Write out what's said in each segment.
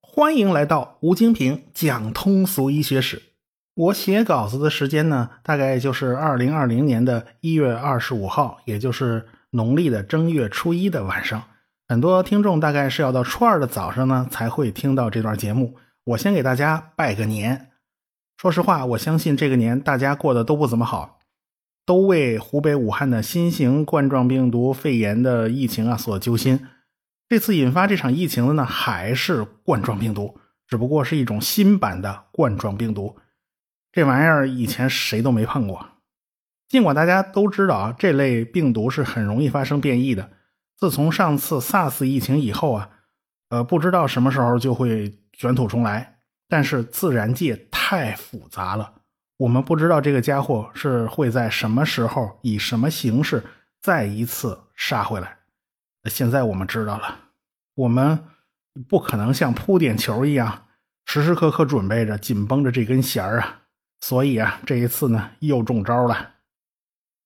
欢迎来到吴京平讲通俗医学史。我写稿子的时间呢，大概就是二零二零年的一月二十五号，也就是农历的正月初一的晚上。很多听众大概是要到初二的早上呢，才会听到这段节目。我先给大家拜个年。说实话，我相信这个年大家过得都不怎么好，都为湖北武汉的新型冠状病毒肺炎的疫情啊所揪心。这次引发这场疫情的呢，还是冠状病毒，只不过是一种新版的冠状病毒。这玩意儿以前谁都没碰过。尽管大家都知道啊，这类病毒是很容易发生变异的。自从上次 SARS 疫情以后啊，呃，不知道什么时候就会卷土重来。但是自然界太复杂了，我们不知道这个家伙是会在什么时候以什么形式再一次杀回来。现在我们知道了，我们不可能像铺点球一样时时刻刻准备着、紧绷着这根弦儿啊！所以啊，这一次呢又中招了。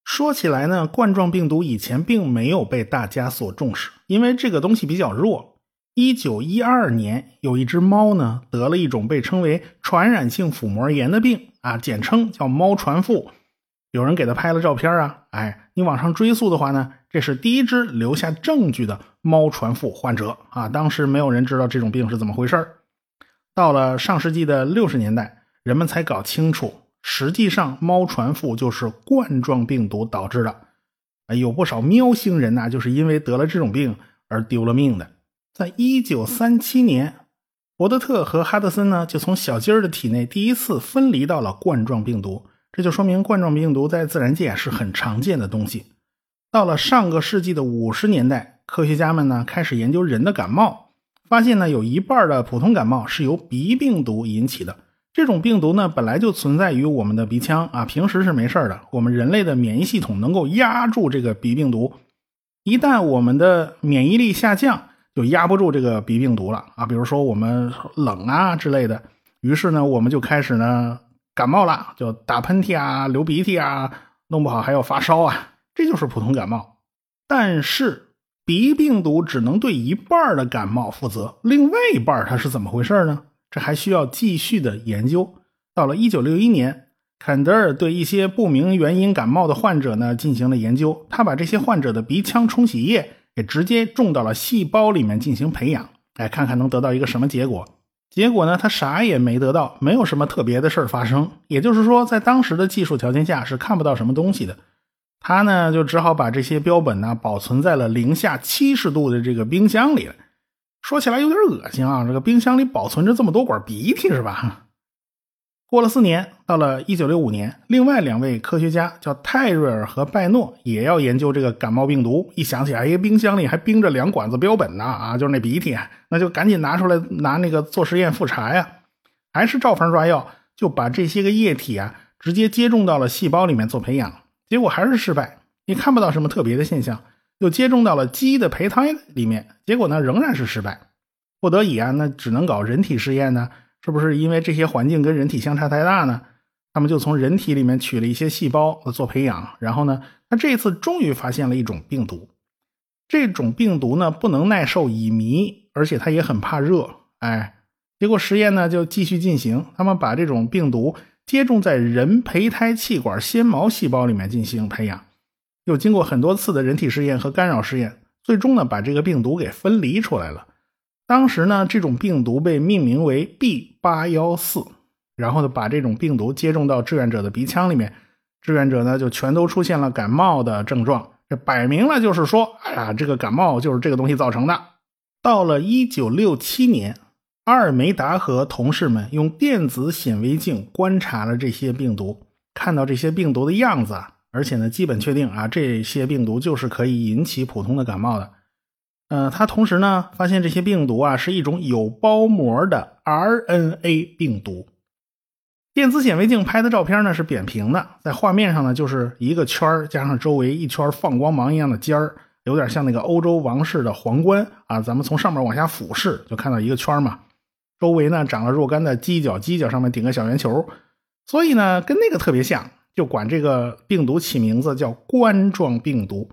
说起来呢，冠状病毒以前并没有被大家所重视，因为这个东西比较弱。一九一二年，有一只猫呢得了一种被称为传染性腹膜炎的病啊，简称叫猫传腹。有人给他拍了照片啊，哎，你往上追溯的话呢，这是第一只留下证据的猫传腹患者啊。当时没有人知道这种病是怎么回事到了上世纪的六十年代，人们才搞清楚，实际上猫传腹就是冠状病毒导致的。有不少喵星人呐，就是因为得了这种病而丢了命的。在一九三七年，伯德特和哈德森呢，就从小鸡儿的体内第一次分离到了冠状病毒。这就说明冠状病毒在自然界是很常见的东西。到了上个世纪的五十年代，科学家们呢开始研究人的感冒，发现呢有一半的普通感冒是由鼻病毒引起的。这种病毒呢本来就存在于我们的鼻腔啊，平时是没事的。我们人类的免疫系统能够压住这个鼻病毒，一旦我们的免疫力下降，就压不住这个鼻病毒了啊。比如说我们冷啊之类的，于是呢我们就开始呢。感冒了就打喷嚏啊、流鼻涕啊，弄不好还要发烧啊，这就是普通感冒。但是鼻病毒只能对一半的感冒负责，另外一半它是怎么回事呢？这还需要继续的研究。到了1961年，坎德尔对一些不明原因感冒的患者呢进行了研究，他把这些患者的鼻腔冲洗液给直接种到了细胞里面进行培养，哎，看看能得到一个什么结果。结果呢，他啥也没得到，没有什么特别的事儿发生。也就是说，在当时的技术条件下是看不到什么东西的。他呢，就只好把这些标本呢保存在了零下七十度的这个冰箱里。说起来有点恶心啊，这个冰箱里保存着这么多管鼻涕是吧？过了四年，到了一九六五年，另外两位科学家叫泰瑞尔和拜诺，也要研究这个感冒病毒。一想起来，哎，冰箱里还冰着两管子标本呢，啊，就是那鼻涕，那就赶紧拿出来拿那个做实验复查呀。还是照方抓药，就把这些个液体啊直接接种到了细胞里面做培养，结果还是失败，也看不到什么特别的现象。又接种到了鸡的胚胎里面，结果呢仍然是失败。不得已啊，那只能搞人体试验呢。是不是因为这些环境跟人体相差太大呢？他们就从人体里面取了一些细胞做培养，然后呢，他这次终于发现了一种病毒。这种病毒呢不能耐受乙醚，而且它也很怕热。哎，结果实验呢就继续进行，他们把这种病毒接种在人胚胎气管纤毛细胞里面进行培养，又经过很多次的人体试验和干扰试验，最终呢把这个病毒给分离出来了。当时呢，这种病毒被命名为 B 八幺四，然后呢，把这种病毒接种到志愿者的鼻腔里面，志愿者呢就全都出现了感冒的症状。这摆明了就是说，哎呀，这个感冒就是这个东西造成的。到了一九六七年，阿尔梅达和同事们用电子显微镜观察了这些病毒，看到这些病毒的样子，而且呢，基本确定啊，这些病毒就是可以引起普通的感冒的。呃，他同时呢发现这些病毒啊是一种有包膜的 RNA 病毒。电子显微镜拍的照片呢是扁平的，在画面上呢就是一个圈加上周围一圈放光芒一样的尖儿，有点像那个欧洲王室的皇冠啊。咱们从上面往下俯视，就看到一个圈嘛。周围呢长了若干的犄角，犄角上面顶个小圆球，所以呢跟那个特别像，就管这个病毒起名字叫冠状病毒。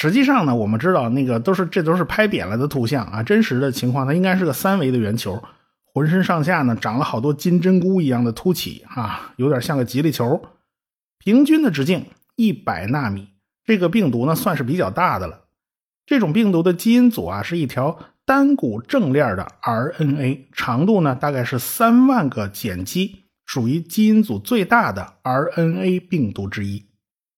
实际上呢，我们知道那个都是这都是拍扁了的图像啊，真实的情况它应该是个三维的圆球，浑身上下呢长了好多金针菇一样的凸起啊，有点像个吉利球，平均的直径一百纳米。这个病毒呢算是比较大的了。这种病毒的基因组啊是一条单股正链的 RNA，长度呢大概是三万个碱基，属于基因组最大的 RNA 病毒之一。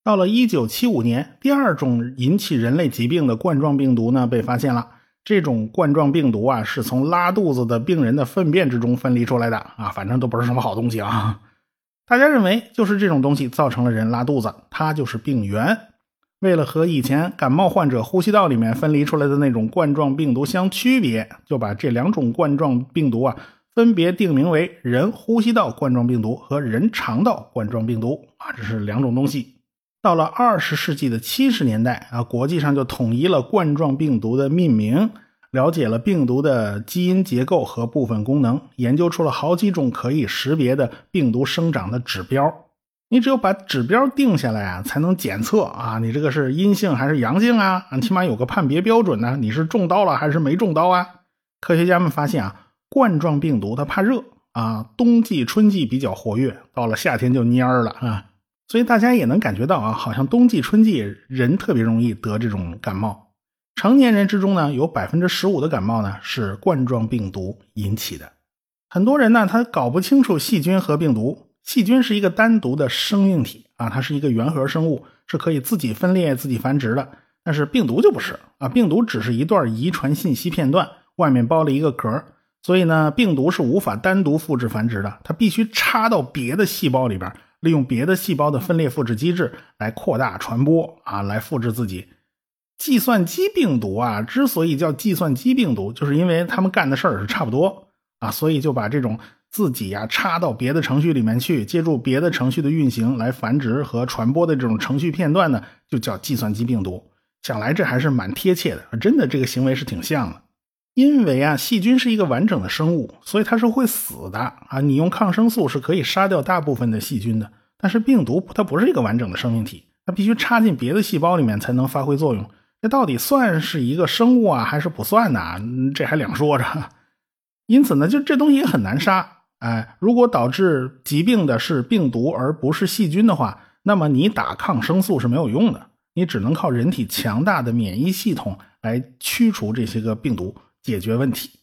到了一九七五年，第二种引起人类疾病的冠状病毒呢被发现了。这种冠状病毒啊，是从拉肚子的病人的粪便之中分离出来的啊，反正都不是什么好东西啊。大家认为就是这种东西造成了人拉肚子，它就是病源。为了和以前感冒患者呼吸道里面分离出来的那种冠状病毒相区别，就把这两种冠状病毒啊分别定名为人呼吸道冠状病毒和人肠道冠状病毒啊，这是两种东西。到了二十世纪的七十年代啊，国际上就统一了冠状病毒的命名，了解了病毒的基因结构和部分功能，研究出了好几种可以识别的病毒生长的指标。你只有把指标定下来啊，才能检测啊，你这个是阴性还是阳性啊？起码有个判别标准呢。你是中刀了还是没中刀啊？科学家们发现啊，冠状病毒它怕热啊，冬季、春季比较活跃，到了夏天就蔫儿了啊。所以大家也能感觉到啊，好像冬季、春季人特别容易得这种感冒。成年人之中呢，有百分之十五的感冒呢是冠状病毒引起的。很多人呢，他搞不清楚细菌和病毒。细菌是一个单独的生命体啊，它是一个原核生物，是可以自己分裂、自己繁殖的。但是病毒就不是啊，病毒只是一段遗传信息片段，外面包了一个壳，所以呢，病毒是无法单独复制繁殖的，它必须插到别的细胞里边。利用别的细胞的分裂复制机制来扩大传播啊，来复制自己。计算机病毒啊，之所以叫计算机病毒，就是因为他们干的事儿是差不多啊，所以就把这种自己呀插到别的程序里面去，借助别的程序的运行来繁殖和传播的这种程序片段呢，就叫计算机病毒。想来这还是蛮贴切的，真的这个行为是挺像的。因为啊，细菌是一个完整的生物，所以它是会死的啊。你用抗生素是可以杀掉大部分的细菌的，但是病毒它不是一个完整的生命体，它必须插进别的细胞里面才能发挥作用。这到底算是一个生物啊，还是不算呢？这还两说着。因此呢，就这东西也很难杀。哎，如果导致疾病的是病毒而不是细菌的话，那么你打抗生素是没有用的，你只能靠人体强大的免疫系统来驱除这些个病毒。解决问题，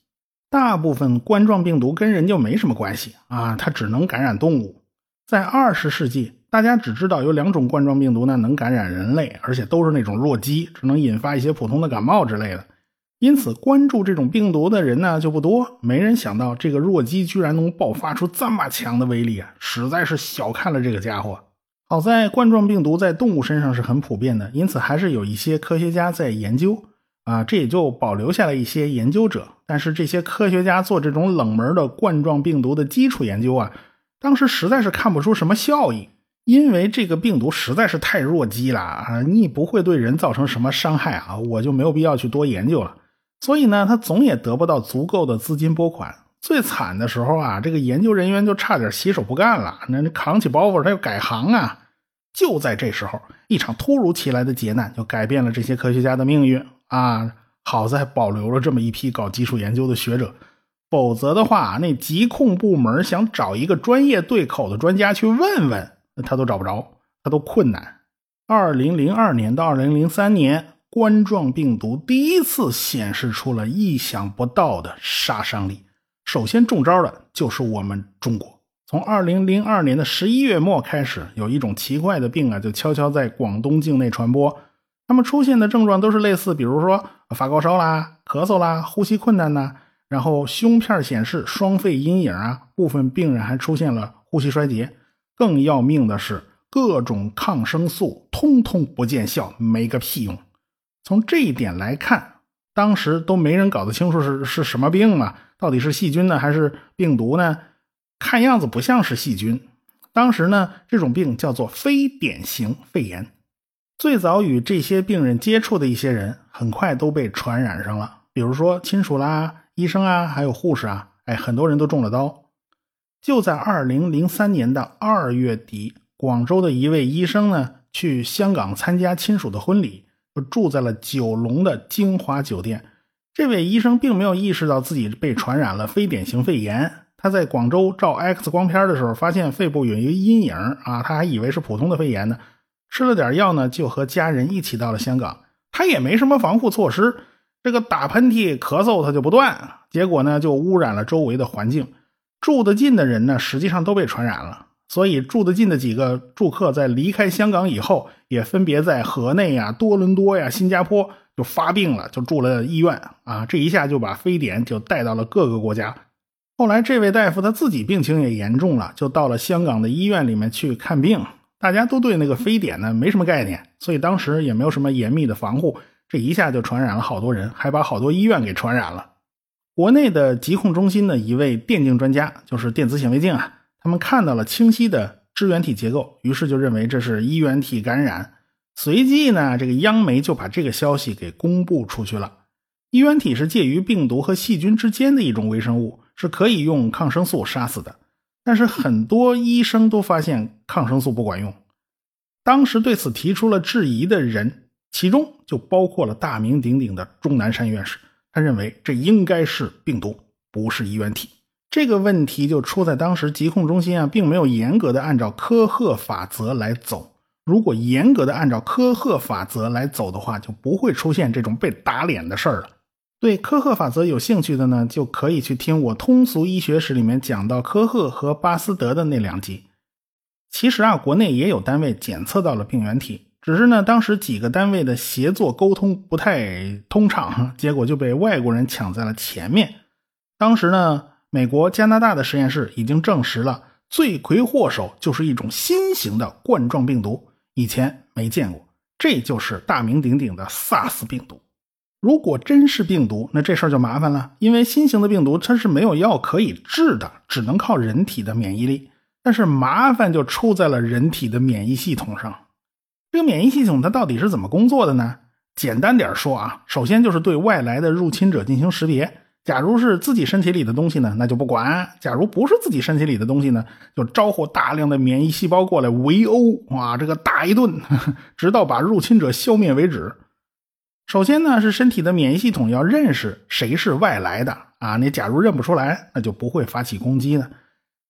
大部分冠状病毒跟人就没什么关系啊，它只能感染动物。在二十世纪，大家只知道有两种冠状病毒呢能感染人类，而且都是那种弱鸡，只能引发一些普通的感冒之类的。因此，关注这种病毒的人呢就不多。没人想到这个弱鸡居然能爆发出这么强的威力啊，实在是小看了这个家伙。好在冠状病毒在动物身上是很普遍的，因此还是有一些科学家在研究。啊，这也就保留下了一些研究者，但是这些科学家做这种冷门的冠状病毒的基础研究啊，当时实在是看不出什么效益，因为这个病毒实在是太弱鸡了啊，你不会对人造成什么伤害啊，我就没有必要去多研究了。所以呢，他总也得不到足够的资金拨款。最惨的时候啊，这个研究人员就差点洗手不干了，那扛起包袱他要改行啊。就在这时候，一场突如其来的劫难就改变了这些科学家的命运。啊，好在保留了这么一批搞基础研究的学者，否则的话，那疾控部门想找一个专业对口的专家去问问，他都找不着，他都困难。二零零二年到二零零三年，冠状病毒第一次显示出了意想不到的杀伤力。首先中招的就是我们中国。从二零零二年的十一月末开始，有一种奇怪的病啊，就悄悄在广东境内传播。他们出现的症状都是类似，比如说发高烧啦、咳嗽啦、呼吸困难呐，然后胸片显示双肺阴影啊，部分病人还出现了呼吸衰竭。更要命的是，各种抗生素通通不见效，没个屁用。从这一点来看，当时都没人搞得清楚是是什么病嘛？到底是细菌呢，还是病毒呢？看样子不像是细菌。当时呢，这种病叫做非典型肺炎。最早与这些病人接触的一些人，很快都被传染上了。比如说亲属啦、医生啊，还有护士啊，哎，很多人都中了刀。就在二零零三年的二月底，广州的一位医生呢，去香港参加亲属的婚礼，住在了九龙的金华酒店。这位医生并没有意识到自己被传染了非典型肺炎。他在广州照 X 光片的时候，发现肺部有一个阴影啊，他还以为是普通的肺炎呢。吃了点药呢，就和家人一起到了香港。他也没什么防护措施，这个打喷嚏、咳嗽他就不断，结果呢就污染了周围的环境。住得近的人呢，实际上都被传染了。所以住得近的几个住客在离开香港以后，也分别在河内呀、多伦多呀、新加坡就发病了，就住了医院啊。这一下就把非典就带到了各个国家。后来这位大夫他自己病情也严重了，就到了香港的医院里面去看病。大家都对那个非典呢没什么概念，所以当时也没有什么严密的防护，这一下就传染了好多人，还把好多医院给传染了。国内的疾控中心的一位电镜专家，就是电子显微镜啊。他们看到了清晰的支原体结构，于是就认为这是衣原体感染。随即呢，这个央媒就把这个消息给公布出去了。衣原体是介于病毒和细菌之间的一种微生物，是可以用抗生素杀死的。但是很多医生都发现抗生素不管用。当时对此提出了质疑的人，其中就包括了大名鼎鼎的钟南山院士。他认为这应该是病毒，不是衣原体。这个问题就出在当时疾控中心啊，并没有严格的按照科赫法则来走。如果严格的按照科赫法则来走的话，就不会出现这种被打脸的事儿了。对科赫法则有兴趣的呢，就可以去听我通俗医学史里面讲到科赫和巴斯德的那两集。其实啊，国内也有单位检测到了病原体，只是呢，当时几个单位的协作沟通不太通畅，结果就被外国人抢在了前面。当时呢。美国、加拿大的实验室已经证实了，罪魁祸首就是一种新型的冠状病毒，以前没见过，这就是大名鼎鼎的 SARS 病毒。如果真是病毒，那这事儿就麻烦了，因为新型的病毒它是没有药可以治的，只能靠人体的免疫力。但是麻烦就出在了人体的免疫系统上。这个免疫系统它到底是怎么工作的呢？简单点说啊，首先就是对外来的入侵者进行识别。假如是自己身体里的东西呢，那就不管；假如不是自己身体里的东西呢，就招呼大量的免疫细胞过来围殴，哇，这个打一顿，直到把入侵者消灭为止。首先呢，是身体的免疫系统要认识谁是外来的啊。你假如认不出来，那就不会发起攻击呢。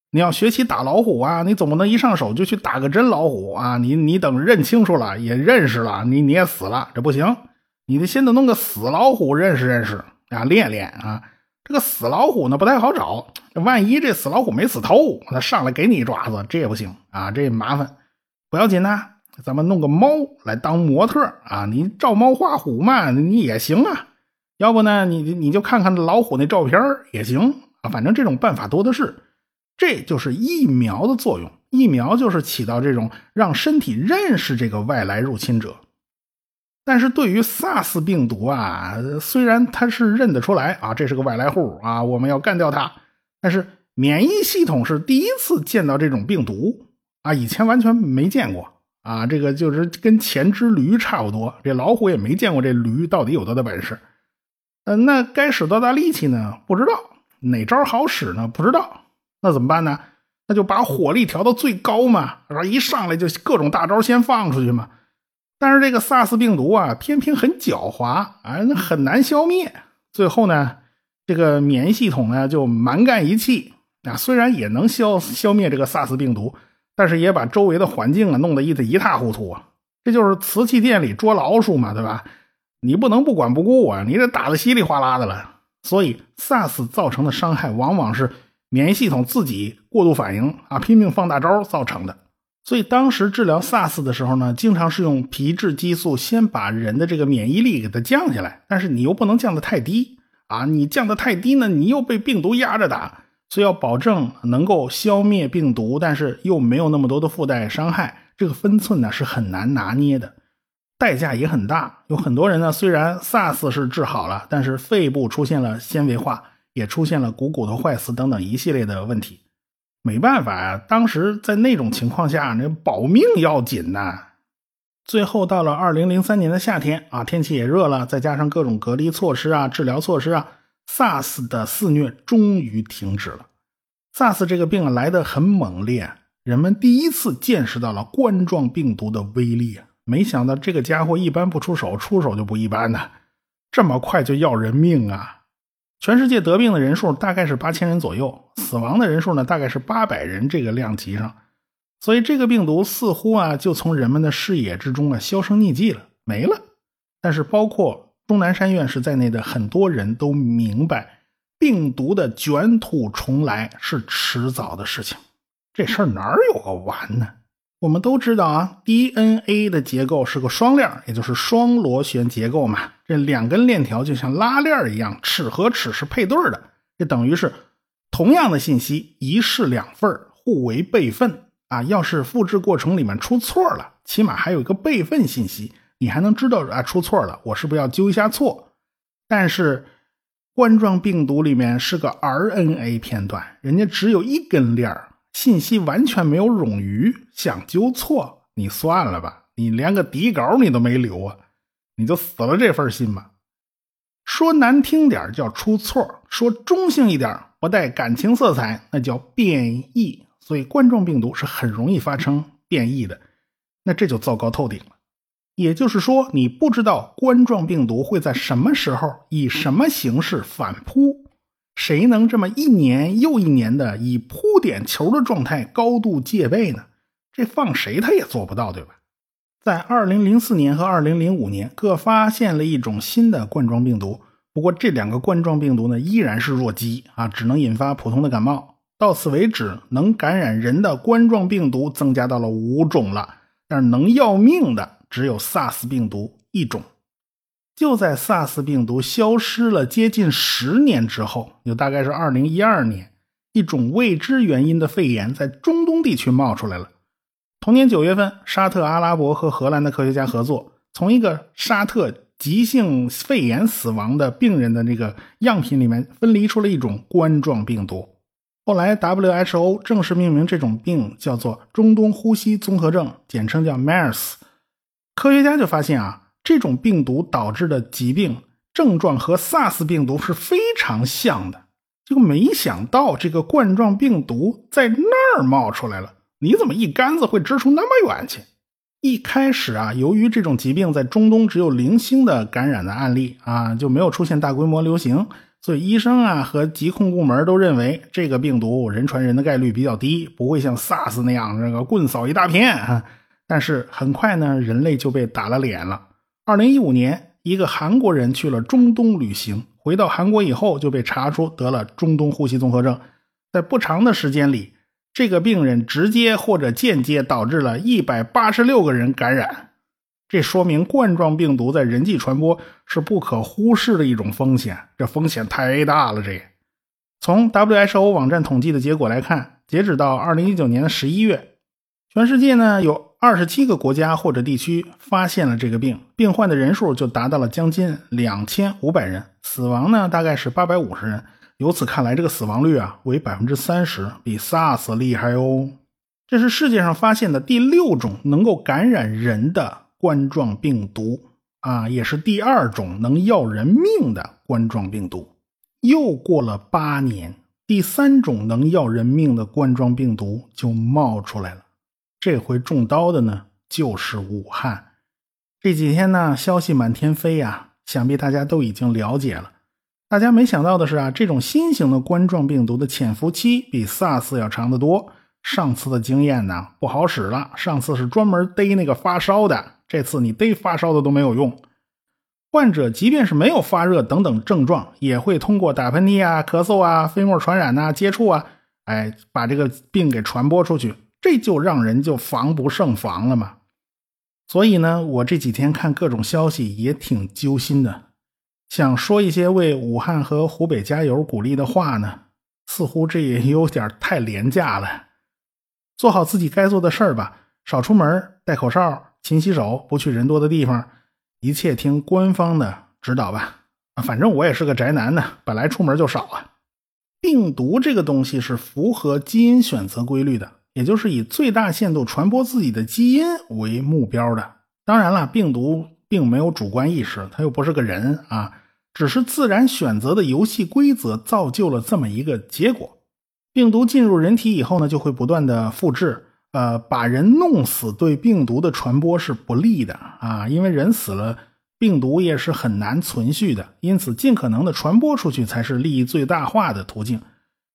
你要学习打老虎啊，你总不能一上手就去打个真老虎啊。你你等认清楚了，也认识了，你你也死了，这不行。你得先得弄个死老虎认识认识。啊，练练啊！这个死老虎呢不太好找，万一这死老虎没死透，那上来给你一爪子，这也不行啊，这麻烦。不要紧呐，咱们弄个猫来当模特啊，你照猫画虎嘛，你也行啊。要不呢，你你就看看老虎那照片也行啊，反正这种办法多的是。这就是疫苗的作用，疫苗就是起到这种让身体认识这个外来入侵者。但是对于 SARS 病毒啊，虽然它是认得出来啊，这是个外来户啊，我们要干掉它，但是免疫系统是第一次见到这种病毒啊，以前完全没见过啊，这个就是跟前只驴差不多，这老虎也没见过这驴到底有多大本事，嗯，那该使多大力气呢？不知道哪招好使呢？不知道，那怎么办呢？那就把火力调到最高嘛，然后？一上来就各种大招先放出去嘛。但是这个 SARS 病毒啊，偏偏很狡猾啊，那很难消灭。最后呢，这个免疫系统呢就蛮干一气啊，虽然也能消消灭这个 SARS 病毒，但是也把周围的环境啊弄得一一塌糊涂啊。这就是瓷器店里捉老鼠嘛，对吧？你不能不管不顾啊，你这打得稀里哗啦的了。所以 SARS 造成的伤害，往往是免疫系统自己过度反应啊，拼命放大招造成的。所以当时治疗 SARS 的时候呢，经常是用皮质激素先把人的这个免疫力给它降下来，但是你又不能降得太低啊，你降得太低呢，你又被病毒压着打，所以要保证能够消灭病毒，但是又没有那么多的附带伤害，这个分寸呢是很难拿捏的，代价也很大。有很多人呢，虽然 SARS 是治好了，但是肺部出现了纤维化，也出现了股骨头坏死等等一系列的问题。没办法呀，当时在那种情况下，那保命要紧呐。最后到了二零零三年的夏天啊，天气也热了，再加上各种隔离措施啊、治疗措施啊，SARS 的肆虐终于停止了。SARS 这个病啊来得很猛烈，人们第一次见识到了冠状病毒的威力。没想到这个家伙一般不出手，出手就不一般呢，这么快就要人命啊！全世界得病的人数大概是八千人左右，死亡的人数呢大概是八百人这个量级上，所以这个病毒似乎啊就从人们的视野之中啊销声匿迹了，没了。但是包括钟南山院士在内的很多人都明白，病毒的卷土重来是迟早的事情，这事儿哪有个完呢？我们都知道啊，DNA 的结构是个双链，也就是双螺旋结构嘛。这两根链条就像拉链一样，齿和齿是配对的。这等于是同样的信息，一式两份互为备份啊。要是复制过程里面出错了，起码还有一个备份信息，你还能知道啊出错了，我是不是要纠一下错？但是冠状病毒里面是个 RNA 片段，人家只有一根链儿。信息完全没有冗余，想纠错你算了吧，你连个底稿你都没留啊，你就死了这份心吧。说难听点叫出错，说中性一点不带感情色彩，那叫变异。所以冠状病毒是很容易发生变异的，那这就糟糕透顶了。也就是说，你不知道冠状病毒会在什么时候以什么形式反扑。谁能这么一年又一年的以扑点球的状态高度戒备呢？这放谁他也做不到，对吧？在二零零四年和二零零五年各发现了一种新的冠状病毒，不过这两个冠状病毒呢依然是弱鸡啊，只能引发普通的感冒。到此为止，能感染人的冠状病毒增加到了五种了，但是能要命的只有 SARS 病毒一种。就在 SARS 病毒消失了接近十年之后，就大概是二零一二年，一种未知原因的肺炎在中东地区冒出来了。同年九月份，沙特阿拉伯和荷兰的科学家合作，从一个沙特急性肺炎死亡的病人的那个样品里面分离出了一种冠状病毒。后来 WHO 正式命名这种病叫做中东呼吸综合症，简称叫 MERS。科学家就发现啊。这种病毒导致的疾病症状和 SARS 病毒是非常像的，结果没想到这个冠状病毒在那儿冒出来了。你怎么一竿子会支出那么远去？一开始啊，由于这种疾病在中东只有零星的感染的案例啊，就没有出现大规模流行，所以医生啊和疾控部门都认为这个病毒人传人的概率比较低，不会像 SARS 那样这个棍扫一大片。但是很快呢，人类就被打了脸了。二零一五年，一个韩国人去了中东旅行，回到韩国以后就被查出得了中东呼吸综合症。在不长的时间里，这个病人直接或者间接导致了一百八十六个人感染。这说明冠状病毒在人际传播是不可忽视的一种风险，这风险太大了。这从 WHO 网站统计的结果来看，截止到二零一九年的十一月，全世界呢有。二十七个国家或者地区发现了这个病，病患的人数就达到了将近两千五百人，死亡呢大概是八百五十人。由此看来，这个死亡率啊为百分之三十，比 SARS 厉害哦。这是世界上发现的第六种能够感染人的冠状病毒啊，也是第二种能要人命的冠状病毒。又过了八年，第三种能要人命的冠状病毒就冒出来了。这回中刀的呢，就是武汉。这几天呢，消息满天飞呀，想必大家都已经了解了。大家没想到的是啊，这种新型的冠状病毒的潜伏期比 SARS 要长得多。上次的经验呢，不好使了。上次是专门逮那个发烧的，这次你逮发烧的都没有用。患者即便是没有发热等等症状，也会通过打喷嚏啊、咳嗽啊、飞沫传染呐、接触啊，哎，把这个病给传播出去。这就让人就防不胜防了嘛。所以呢，我这几天看各种消息也挺揪心的，想说一些为武汉和湖北加油鼓励的话呢，似乎这也有点太廉价了。做好自己该做的事儿吧，少出门，戴口罩，勤洗手，不去人多的地方，一切听官方的指导吧。啊反正我也是个宅男呢，本来出门就少啊。病毒这个东西是符合基因选择规律的。也就是以最大限度传播自己的基因为目标的。当然了，病毒并没有主观意识，它又不是个人啊，只是自然选择的游戏规则造就了这么一个结果。病毒进入人体以后呢，就会不断的复制，呃，把人弄死对病毒的传播是不利的啊，因为人死了，病毒也是很难存续的，因此尽可能的传播出去才是利益最大化的途径。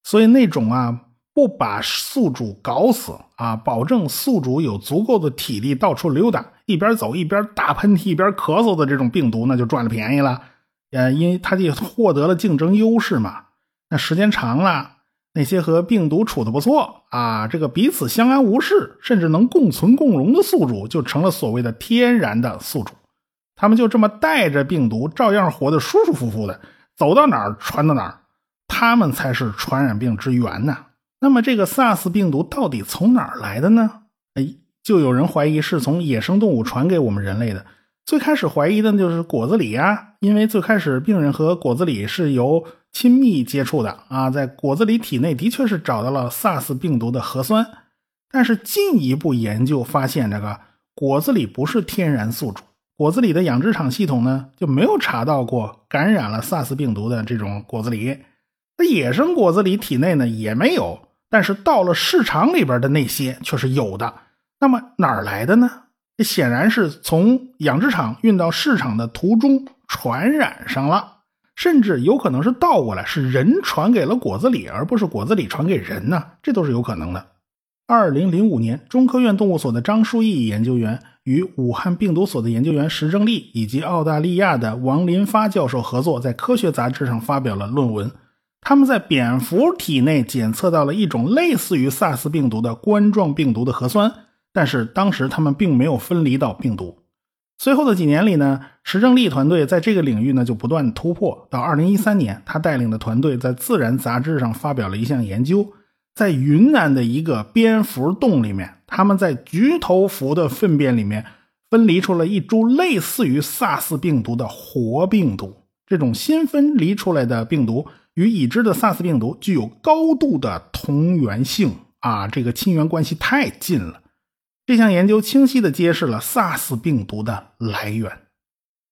所以那种啊，不把宿主搞死啊，保证宿主有足够的体力到处溜达，一边走一边打喷嚏一边咳嗽的这种病毒，那就赚了便宜了。呃，因为他就获得了竞争优势嘛。那时间长了。那些和病毒处的不错啊，这个彼此相安无事，甚至能共存共荣的宿主，就成了所谓的天然的宿主。他们就这么带着病毒，照样活得舒舒服服的，走到哪儿传到哪儿。他们才是传染病之源呢。那么这个 SARS 病毒到底从哪儿来的呢？哎，就有人怀疑是从野生动物传给我们人类的。最开始怀疑的就是果子狸啊，因为最开始病人和果子狸是由亲密接触的啊，在果子狸体内的确是找到了 SARS 病毒的核酸，但是进一步研究发现，这个果子狸不是天然宿主，果子狸的养殖场系统呢就没有查到过感染了 SARS 病毒的这种果子狸，那野生果子狸体内呢也没有，但是到了市场里边的那些却是有的，那么哪儿来的呢？这显然是从养殖场运到市场的途中传染上了，甚至有可能是倒过来，是人传给了果子狸，而不是果子狸传给人呢？这都是有可能的。二零零五年，中科院动物所的张书义研究员与武汉病毒所的研究员石正丽以及澳大利亚的王林发教授合作，在科学杂志上发表了论文。他们在蝙蝠体内检测到了一种类似于 SARS 病毒的冠状病毒的核酸。但是当时他们并没有分离到病毒。随后的几年里呢，石正丽团队在这个领域呢就不断突破。到二零一三年，他带领的团队在《自然》杂志上发表了一项研究，在云南的一个蝙蝠洞里面，他们在菊头蝠的粪便里面分离出了一株类似于 SARS 病毒的活病毒。这种新分离出来的病毒与已知的 SARS 病毒具有高度的同源性啊，这个亲缘关系太近了。这项研究清晰地揭示了 SARS 病毒的来源。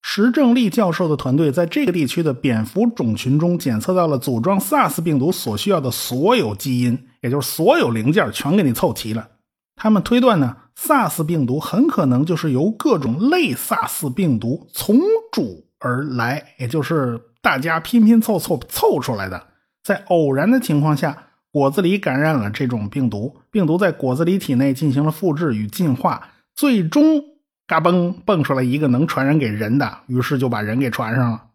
石正丽教授的团队在这个地区的蝙蝠种群中检测到了组装 SARS 病毒所需要的所有基因，也就是所有零件全给你凑齐了。他们推断呢，SARS 病毒很可能就是由各种类 SARS 病毒从主而来，也就是大家拼拼凑凑凑出来的。在偶然的情况下。果子狸感染了这种病毒，病毒在果子狸体内进行了复制与进化，最终嘎嘣蹦出来一个能传染给人的，于是就把人给传上了。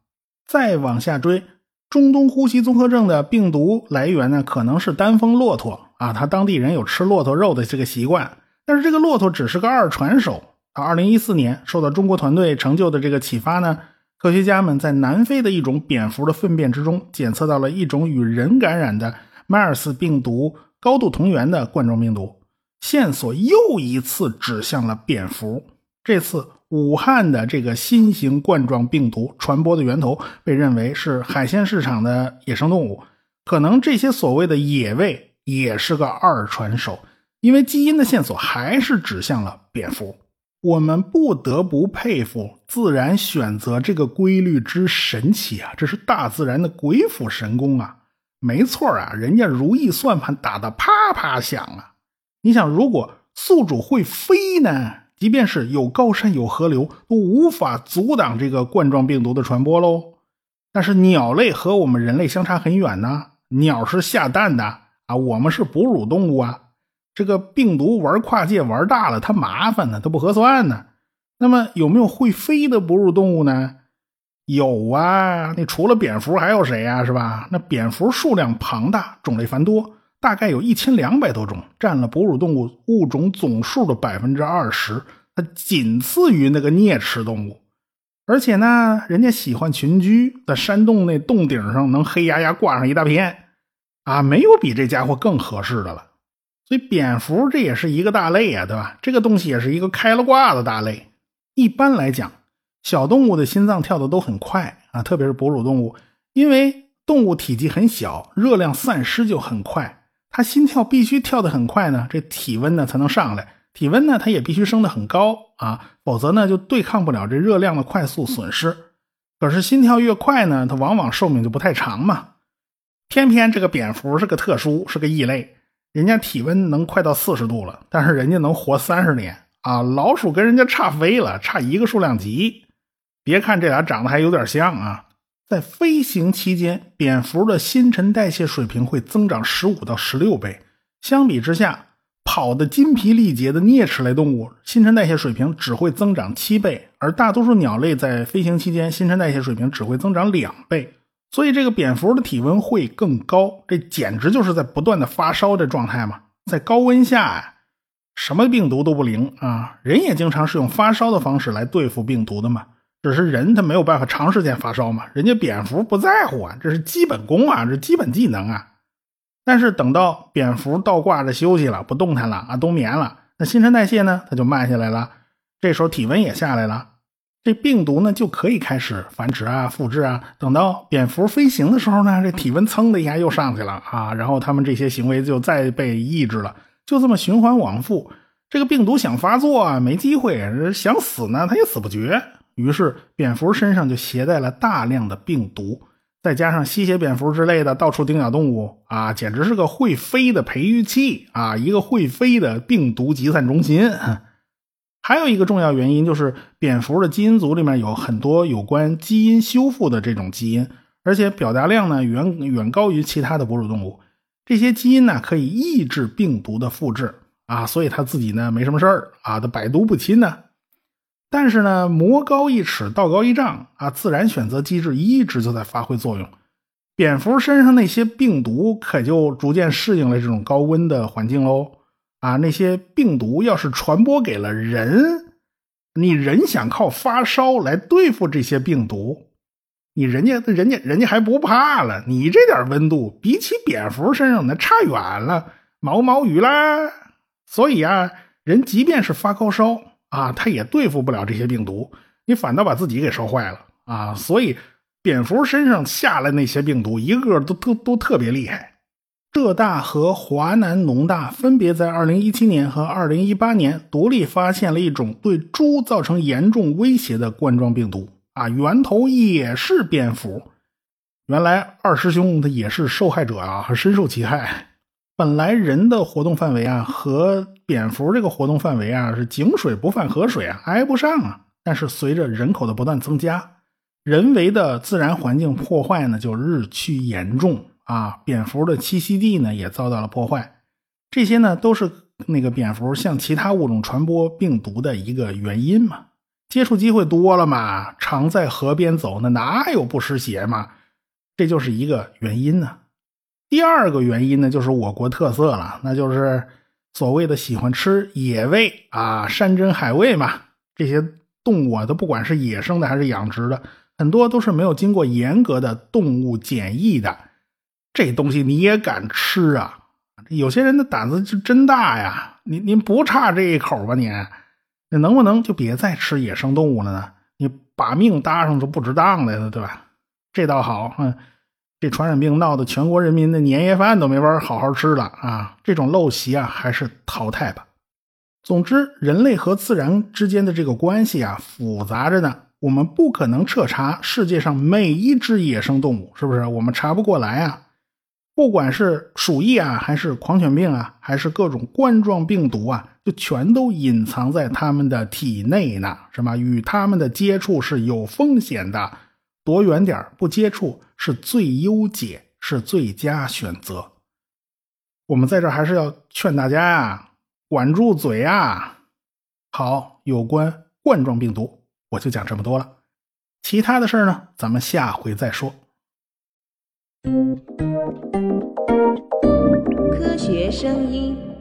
再往下追，中东呼吸综合症的病毒来源呢，可能是丹峰骆驼啊，他当地人有吃骆驼肉的这个习惯，但是这个骆驼只是个二传手。到二零一四年，受到中国团队成就的这个启发呢，科学家们在南非的一种蝙蝠的粪便之中检测到了一种与人感染的。迈尔斯病毒高度同源的冠状病毒线索又一次指向了蝙蝠。这次武汉的这个新型冠状病毒传播的源头被认为是海鲜市场的野生动物，可能这些所谓的野味也是个二传手，因为基因的线索还是指向了蝙蝠。我们不得不佩服自然选择这个规律之神奇啊！这是大自然的鬼斧神工啊！没错啊，人家如意算盘打得啪啪响啊！你想，如果宿主会飞呢？即便是有高山有河流，都无法阻挡这个冠状病毒的传播喽。但是鸟类和我们人类相差很远呢，鸟是下蛋的啊，我们是哺乳动物啊。这个病毒玩跨界玩大了，它麻烦呢，它不合算呢。那么有没有会飞的哺乳动物呢？有啊，那除了蝙蝠还有谁呀？是吧？那蝙蝠数量庞大，种类繁多，大概有一千两百多种，占了哺乳动物物种总数的百分之二十，它仅次于那个啮齿动物。而且呢，人家喜欢群居，在山洞那洞顶上能黑压压挂上一大片，啊，没有比这家伙更合适的了。所以蝙蝠这也是一个大类呀，对吧？这个东西也是一个开了挂的大类。一般来讲。小动物的心脏跳的都很快啊，特别是哺乳动物，因为动物体积很小，热量散失就很快。它心跳必须跳得很快呢，这体温呢才能上来。体温呢，它也必须升得很高啊，否则呢就对抗不了这热量的快速损失。可是心跳越快呢，它往往寿命就不太长嘛。偏偏这个蝙蝠是个特殊，是个异类。人家体温能快到四十度了，但是人家能活三十年啊！老鼠跟人家差飞了，差一个数量级。别看这俩长得还有点像啊，在飞行期间，蝙蝠的新陈代谢水平会增长十五到十六倍。相比之下，跑得筋疲力竭的啮齿类动物新陈代谢水平只会增长七倍，而大多数鸟类在飞行期间新陈代谢水平只会增长两倍。所以这个蝙蝠的体温会更高，这简直就是在不断的发烧的状态嘛。在高温下呀，什么病毒都不灵啊。人也经常是用发烧的方式来对付病毒的嘛。只是人他没有办法长时间发烧嘛，人家蝙蝠不在乎啊，这是基本功啊，这基本技能啊。但是等到蝙蝠倒挂着休息了，不动弹了啊，冬眠了，那新陈代谢呢，它就慢下来了，这时候体温也下来了，这病毒呢就可以开始繁殖啊、复制啊。等到蝙蝠飞行的时候呢，这体温噌的一下又上去了啊，然后他们这些行为就再被抑制了，就这么循环往复。这个病毒想发作啊，没机会；想死呢，它也死不绝。于是，蝙蝠身上就携带了大量的病毒，再加上吸血蝙蝠之类的到处叮咬动物啊，简直是个会飞的培育器啊，一个会飞的病毒集散中心。还有一个重要原因就是，蝙蝠的基因组里面有很多有关基因修复的这种基因，而且表达量呢远远高于其他的哺乳动物。这些基因呢可以抑制病毒的复制啊，所以它自己呢没什么事儿啊，它百毒不侵呢。但是呢，魔高一尺，道高一丈啊，自然选择机制一直就在发挥作用。蝙蝠身上那些病毒可就逐渐适应了这种高温的环境喽。啊，那些病毒要是传播给了人，你人想靠发烧来对付这些病毒，你人家人家人家还不怕了。你这点温度比起蝙蝠身上那差远了，毛毛雨啦。所以啊，人即便是发高烧。啊，他也对付不了这些病毒，你反倒把自己给烧坏了啊！所以，蝙蝠身上下来那些病毒，一个个都都都特别厉害。浙大和华南农大分别在2017年和2018年独立发现了一种对猪造成严重威胁的冠状病毒啊，源头也是蝙蝠。原来二师兄他也是受害者啊，深受其害。本来人的活动范围啊，和蝙蝠这个活动范围啊是井水不犯河水啊，挨不上啊。但是随着人口的不断增加，人为的自然环境破坏呢就日趋严重啊。蝙蝠的栖息地呢也遭到了破坏，这些呢都是那个蝙蝠向其他物种传播病毒的一个原因嘛。接触机会多了嘛，常在河边走，那哪有不湿鞋嘛？这就是一个原因呢。第二个原因呢，就是我国特色了，那就是所谓的喜欢吃野味啊，山珍海味嘛。这些动物啊，都不管是野生的还是养殖的，很多都是没有经过严格的动物检疫的。这东西你也敢吃啊？有些人的胆子就真大呀！您您不差这一口吧？你，你能不能就别再吃野生动物了呢？你把命搭上就不值当的了，对吧？这倒好，嗯。这传染病闹得全国人民的年夜饭都没法好好吃了啊！这种陋习啊，还是淘汰吧。总之，人类和自然之间的这个关系啊，复杂着呢。我们不可能彻查世界上每一只野生动物，是不是？我们查不过来啊。不管是鼠疫啊，还是狂犬病啊，还是各种冠状病毒啊，就全都隐藏在它们的体内呢，是吧？与它们的接触是有风险的。躲远点不接触是最优解，是最佳选择。我们在这还是要劝大家呀，管住嘴啊！好，有关冠状病毒，我就讲这么多了。其他的事呢，咱们下回再说。科学声音。